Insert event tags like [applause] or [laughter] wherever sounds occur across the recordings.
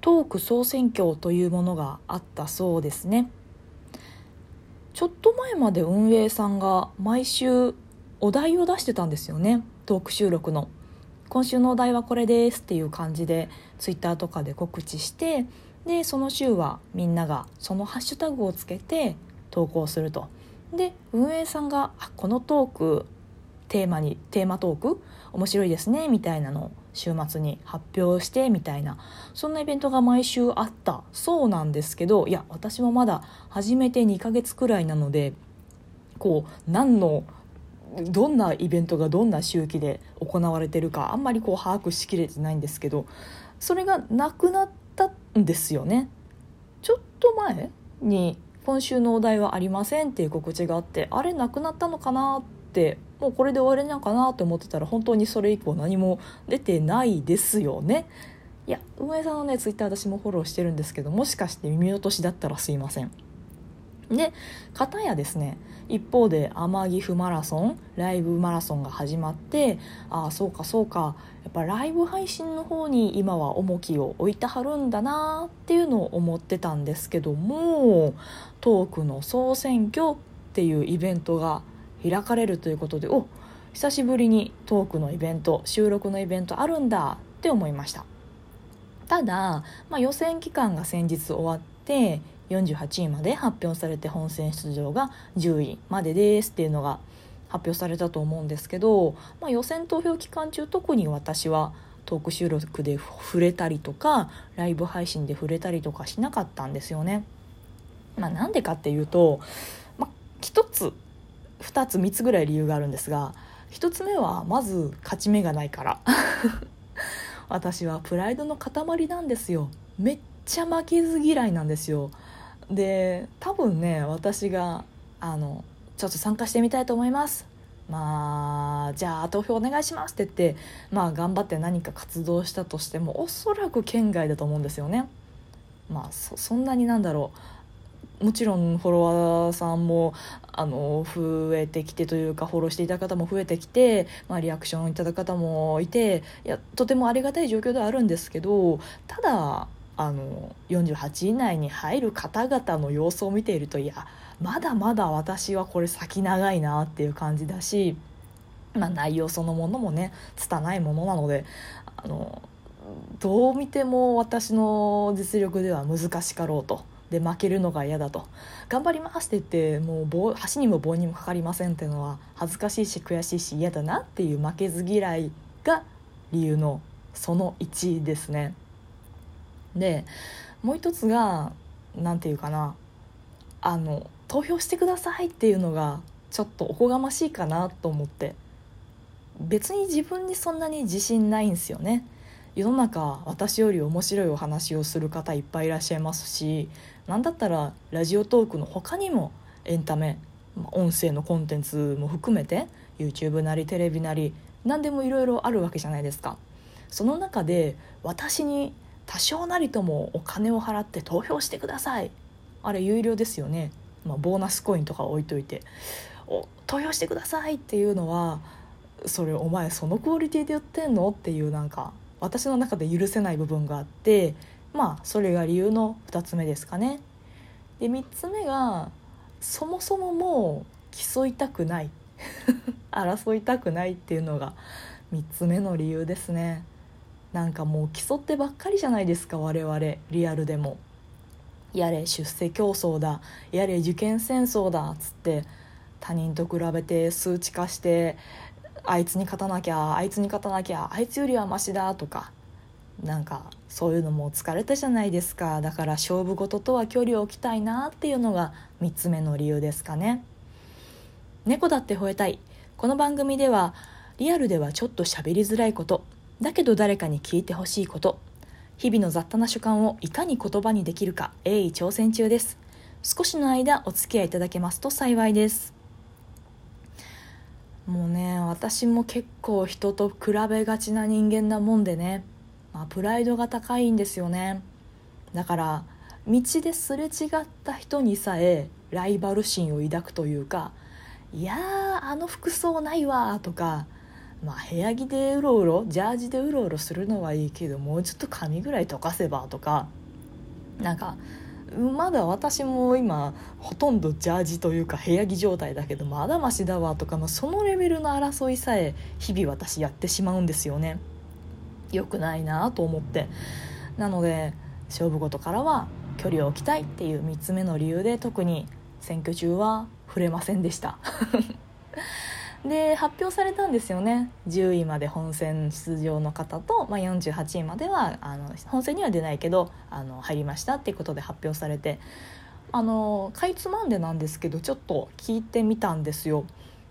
トーク総選挙というものがあったそうですね。ちょっと前まで運営さんが毎週お題を出してたんですよね。トーク収録の。今週のお題はこれですっていう感じでツイッターとかで告知してでその週はみんながそのハッシュタグをつけて投稿すると。で運営さんが「あこのトークテーマにテーマトーク？面白いですね」みたいなのを週末に発表してみたいなそんなイベントが毎週あったそうなんですけどいや私もまだ始めて2ヶ月くらいなのでこう何のどんなイベントがどんな周期で行われてるかあんまりこう把握しきれてないんですけどそれがなくなったんですよね。ちょっと前に今週のお題はありませんっていう告知があってあれなくなったのかなってってもうこれで終わりなのかなと思ってたら本当にそれ以降何も出てないですよね。いや運営さんのねツイッター私もフォローしてるんですけどもしかして耳落としだったらすいません。で片やですね一方で天城府マラソンライブマラソンが始まってああそうかそうかやっぱライブ配信の方に今は重きを置いてはるんだなっていうのを思ってたんですけどもトークの総選挙っていうイベントが開かれるということでお久しぶりにトークのイベント収録のイベントあるんだって思いましたただ、まあ、予選期間が先日終わって48位まで発表されて本戦出場が10位までですっていうのが発表されたと思うんですけど、まあ、予選投票期間中特に私はトーク収録で触れたりとかライブ配信で触れたりとかしなかったんですよね。まあ、なんでかっていうと、まあ、1つ2つ3つぐらい理由があるんですが1つ目はまず勝ち目がないから。[laughs] 私はプライドの塊なんですよ。めっちゃ負けず嫌いなんですよ。で多分ね私があのちょっと参加してみたいと思います。まあじゃあ投票お願いしますって言ってまあ頑張って何か活動したとしてもおそらく県外だと思うんですよね。まあそそんなになんだろう。もちろんフォロワーさんもあの増えてきてというかフォローしていた方も増えてきて、まあ、リアクションいただく方もいていやとてもありがたい状況ではあるんですけどただあの48位以内に入る方々の様子を見ているといやまだまだ私はこれ先長いなっていう感じだし、まあ、内容そのものもね拙いものなのであのどう見ても私の実力では難しかろうと。で負けるのが嫌だと。頑張りますって言ってもう棒箸にも棒にもかかりませんっていうのは恥ずかしいし悔しいし嫌だなっていう負けず嫌いが理由のその1ですね。でもう一つが何て言うかな。あの投票してくださいっていうのがちょっとおこがましいかなと思って。別に自分にそんなに自信ないんですよね。世の中私より面白いお話をする方いっぱいいらっしゃいますし何だったらラジオトークの他にもエンタメ音声のコンテンツも含めて YouTube なりテレビなり何でもいろいろあるわけじゃないですか。その中で私に多少なりともお金を払って投票してください。あれ有料ですよね、まあ、ボーナスコインとか置いといて。お投票してくださいっていうのはそれお前そのクオリティで言ってんの？っていうなんか私の中で許せない部分があってまあそれが理由の2つ目ですかね。で3つ目がそもそももう競いたくない [laughs] 争いたくないっていうのが3つ目の理由ですね。なんかもう競ってばっかりじゃないですか我々リアルでも。やれ出世競争だやれ受験戦争だっつって他人と比べて数値化してあいつに勝たなきゃあいつに勝たなきゃあいつよりはマシだとかなんかそういうのも疲れたじゃないですか。だから勝負事とは距離を置きたいなっていうのが3つ目の理由ですかね。猫だって吠えたい。この番組ではリアルではちょっと喋りづらいことだけど誰かに聞いてほしいこと日々の雑多な主観をいかに言葉にできるか鋭意挑戦中です。少しの間お付き合いいただけますと幸いです。もうね私も結構人と比べがちな人間なもんでね、まあ、プライドが高いんですよね。だから道ですれ違った人にさえライバル心を抱くというか「いやーあの服装ないわ」とかまあ部屋着でうろうろジャージでうろうろするのはいいけどもうちょっと髪ぐらい溶かせばとかなんかまだ私も今ほとんどジャージというか部屋着状態だけどまだましだわとか、まあ、そのレベルの争いさえ日々私やってしまうんですよね。良くないなと思って。なので勝負事からは距離を置きたいっていう3つ目の理由で特に選挙中は触れませんでした。で発表されたんですよね。10位まで本選出場の方と、まあ、48位まではあの本選には出ないけどあの入りましたっていうことで発表されて。あのかいつまんでなんですけどちょっと聞いてみたんですよ。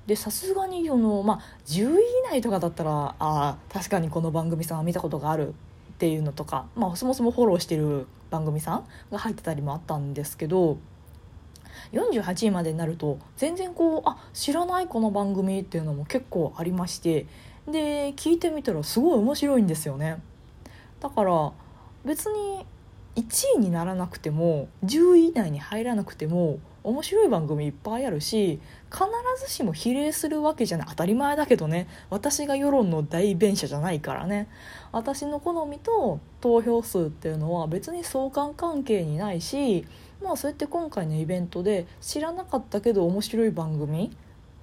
でさすがにその、まあ、10位以内とかだったらあ確かにこの番組さんは見たことがある。っていうのとか、まあ、そもそもフォローしてる番組さんが入ってたりもあったんですけど48位までになると全然こうあ知らないこの番組っていうのも結構ありましてで聞いてみたらすごい面白いんですよね。だから別に1位にならなくても10位以内に入らなくても面白い番組いっぱいあるし必ずしも比例するわけじゃない。当たり前だけどね。私が世論の代弁者じゃないからね。私の好みと投票数っていうのは別に相関関係にないしまあそうやって今回のイベントで知らなかったけど面白い番組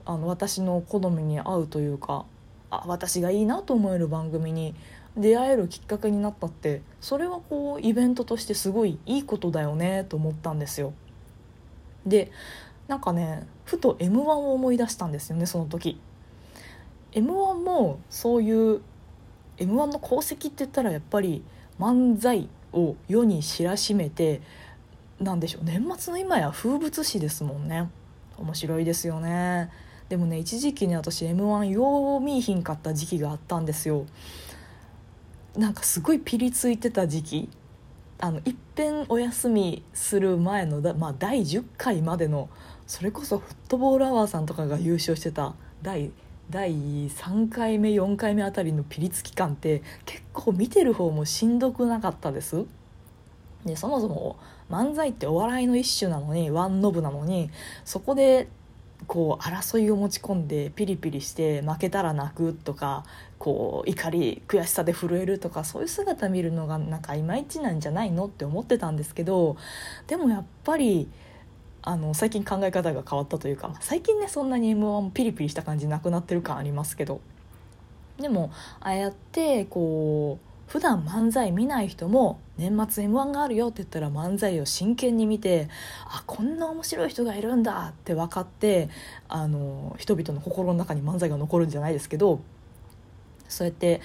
あの私の好みに合うというかあ私がいいなと思える番組に出会えるきっかけになったってそれはこうイベントとしてすごいいいことだよねと思ったんですよ。でなんかねふと m 1を思い出したんですよねその時。m 1もそういう m 1の功績って言ったらやっぱり漫才を世に知らしめてなんでしょう年末の今や風物詩ですもんね。面白いですよね。でもね一時期に私 m 1よう見いひんかった時期があったんですよ。なんかすごいピリついてた時期。あのいっぺんお休みする前のだ、まあ、第10回までのそれこそフットボールアワーさんとかが優勝してた第第3回目4回目あたりのピリつき感って結構見てる方もしんどくなかったです。でそもそも漫才ってお笑いの一種なのにワンノブなのにそこでこう争いを持ち込んでピリピリして負けたら泣くとかこう怒り悔しさで震えるとかそういう姿見るのがなんかいまいちなんじゃないのって思ってたんですけどでもやっぱりあの最近考え方が変わったというか最近ねそんなに m 1もピリピリした感じなくなってる感ありますけどでもああやってこう普段漫才見ない人も年末 m 1があるよって言ったら漫才を真剣に見てあこんな面白い人がいるんだって分かってあの人々の心の中に漫才が残るんじゃないですけどそうやって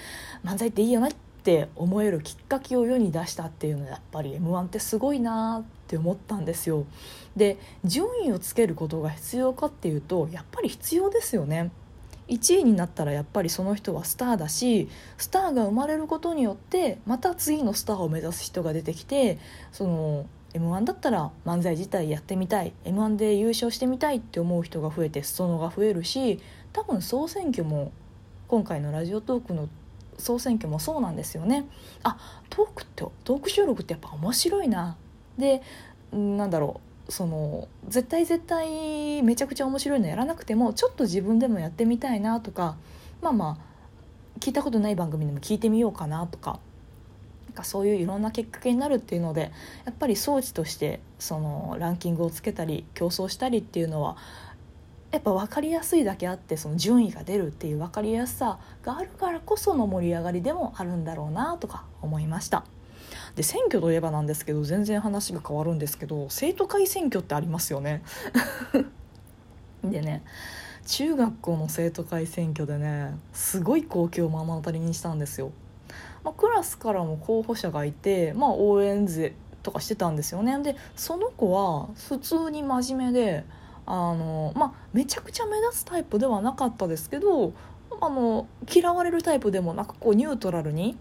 漫才っていいよねって思えるきっかけを世に出したっていうのはやっぱり m 1ってすごいなって思ったんですよ。で順位をつけることが必要かっていうとやっぱり必要ですよね。1位になったらやっぱりその人はスターだしスターが生まれることによってまた次のスターを目指す人が出てきてその m 1だったら漫才自体やってみたい m 1で優勝してみたいって思う人が増えて裾野が増えるし多分総選挙も今回のラジオトークの総選挙もそうなんですよね。あトークってトーク収録ってやっぱ面白いなでなんだろうその絶対絶対めちゃくちゃ面白いのやらなくてもちょっと自分でもやってみたいなとかまあまあ聞いたことない番組でも聞いてみようかなとかなんかそういういろんなきっかけになるっていうのでやっぱり装置としてそのランキングをつけたり競争したりっていうのはやっぱ分かりやすいだけあってその順位が出るっていう分かりやすさがあるからこその盛り上がりでもあるんだろうなとか思いました。で選挙といえばなんですけど全然話が変わるんですけど生徒会選挙ってありますよね。[laughs] でね中学校の生徒会選挙でねすごい光景を目の当たりにしたんですよ、まあ、クラスからも候補者がいて、まあ、応援勢とかしてたんですよね。でその子は普通に真面目であの、まあ、めちゃくちゃ目立つタイプではなかったですけどあの嫌われるタイプでもなくこうニュートラルに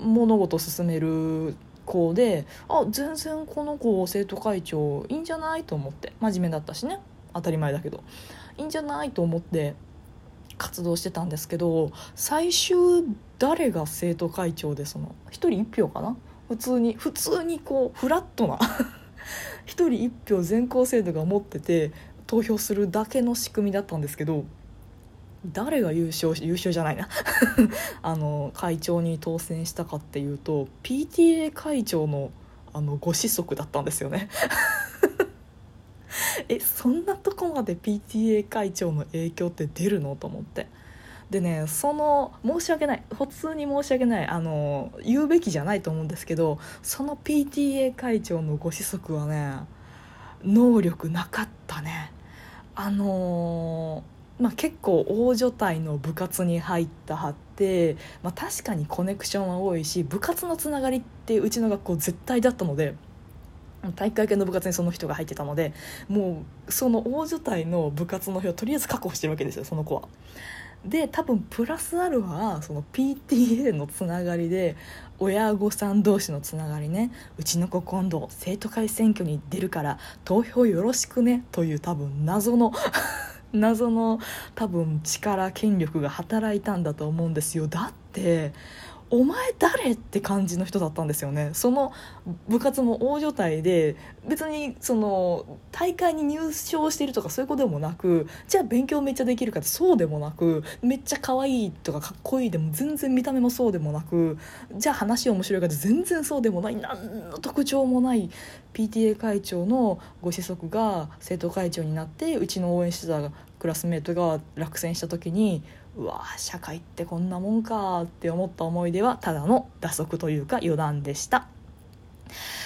物事を進める子であ全然この子生徒会長いいんじゃないと思って真面目だったしね。当たり前だけど。いいんじゃないと思って活動してたんですけど最終誰が生徒会長でその1人1票かな？普通に普通にこうフラットな [laughs] 1人1票全校生徒が持ってて投票するだけの仕組みだったんですけど誰が優勝優勝じゃないな。[laughs] あの会長に当選したかっていうと PTA 会長のあのご子息だったんですよね。[laughs] えそんなとこまで PTA 会長の影響って出るの？と思って。でねその申し訳ない。普通に申し訳ない。あの言うべきじゃないと思うんですけどその PTA 会長のご子息はね能力なかったね。あのまあ、結構大所帯の部活に入ったはって、まあ、確かにコネクションは多いし部活のつながりってうちの学校絶対だったので体育会系の部活にその人が入ってたのでもうその大所帯の部活の日をとりあえず確保してるわけですよその子は。で多分プラスアルファその PTA のつながりで親御さん同士のつながりねうちの子今度生徒会選挙に出るから投票よろしくねという多分謎の謎の多分力権力が働いたんだと思うんですよ。だってお前誰って感じの人だったんですよね。その部活も大所帯で別にその大会に入賞しているとかそういうことでもなくじゃあ勉強めっちゃできるかってそうでもなくめっちゃ可愛いとかかっこいいでも全然見た目もそうでもなくじゃあ話面白いかって全然そうでもない何の特徴もない PTA 会長のご子息が生徒会長になってうちの応援してたクラスメートが落選した時にうわ社会ってこんなもんかって思った思い出はただの打足というか余談でした。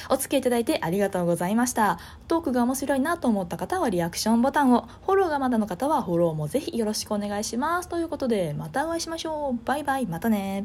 お付き合いいただいてありがとうございました。トークが面白いなと思った方はリアクションボタンをフォローがまだの方はフォローもぜひよろしくお願いします。ということでまたお会いしましょう。バイバイ。またね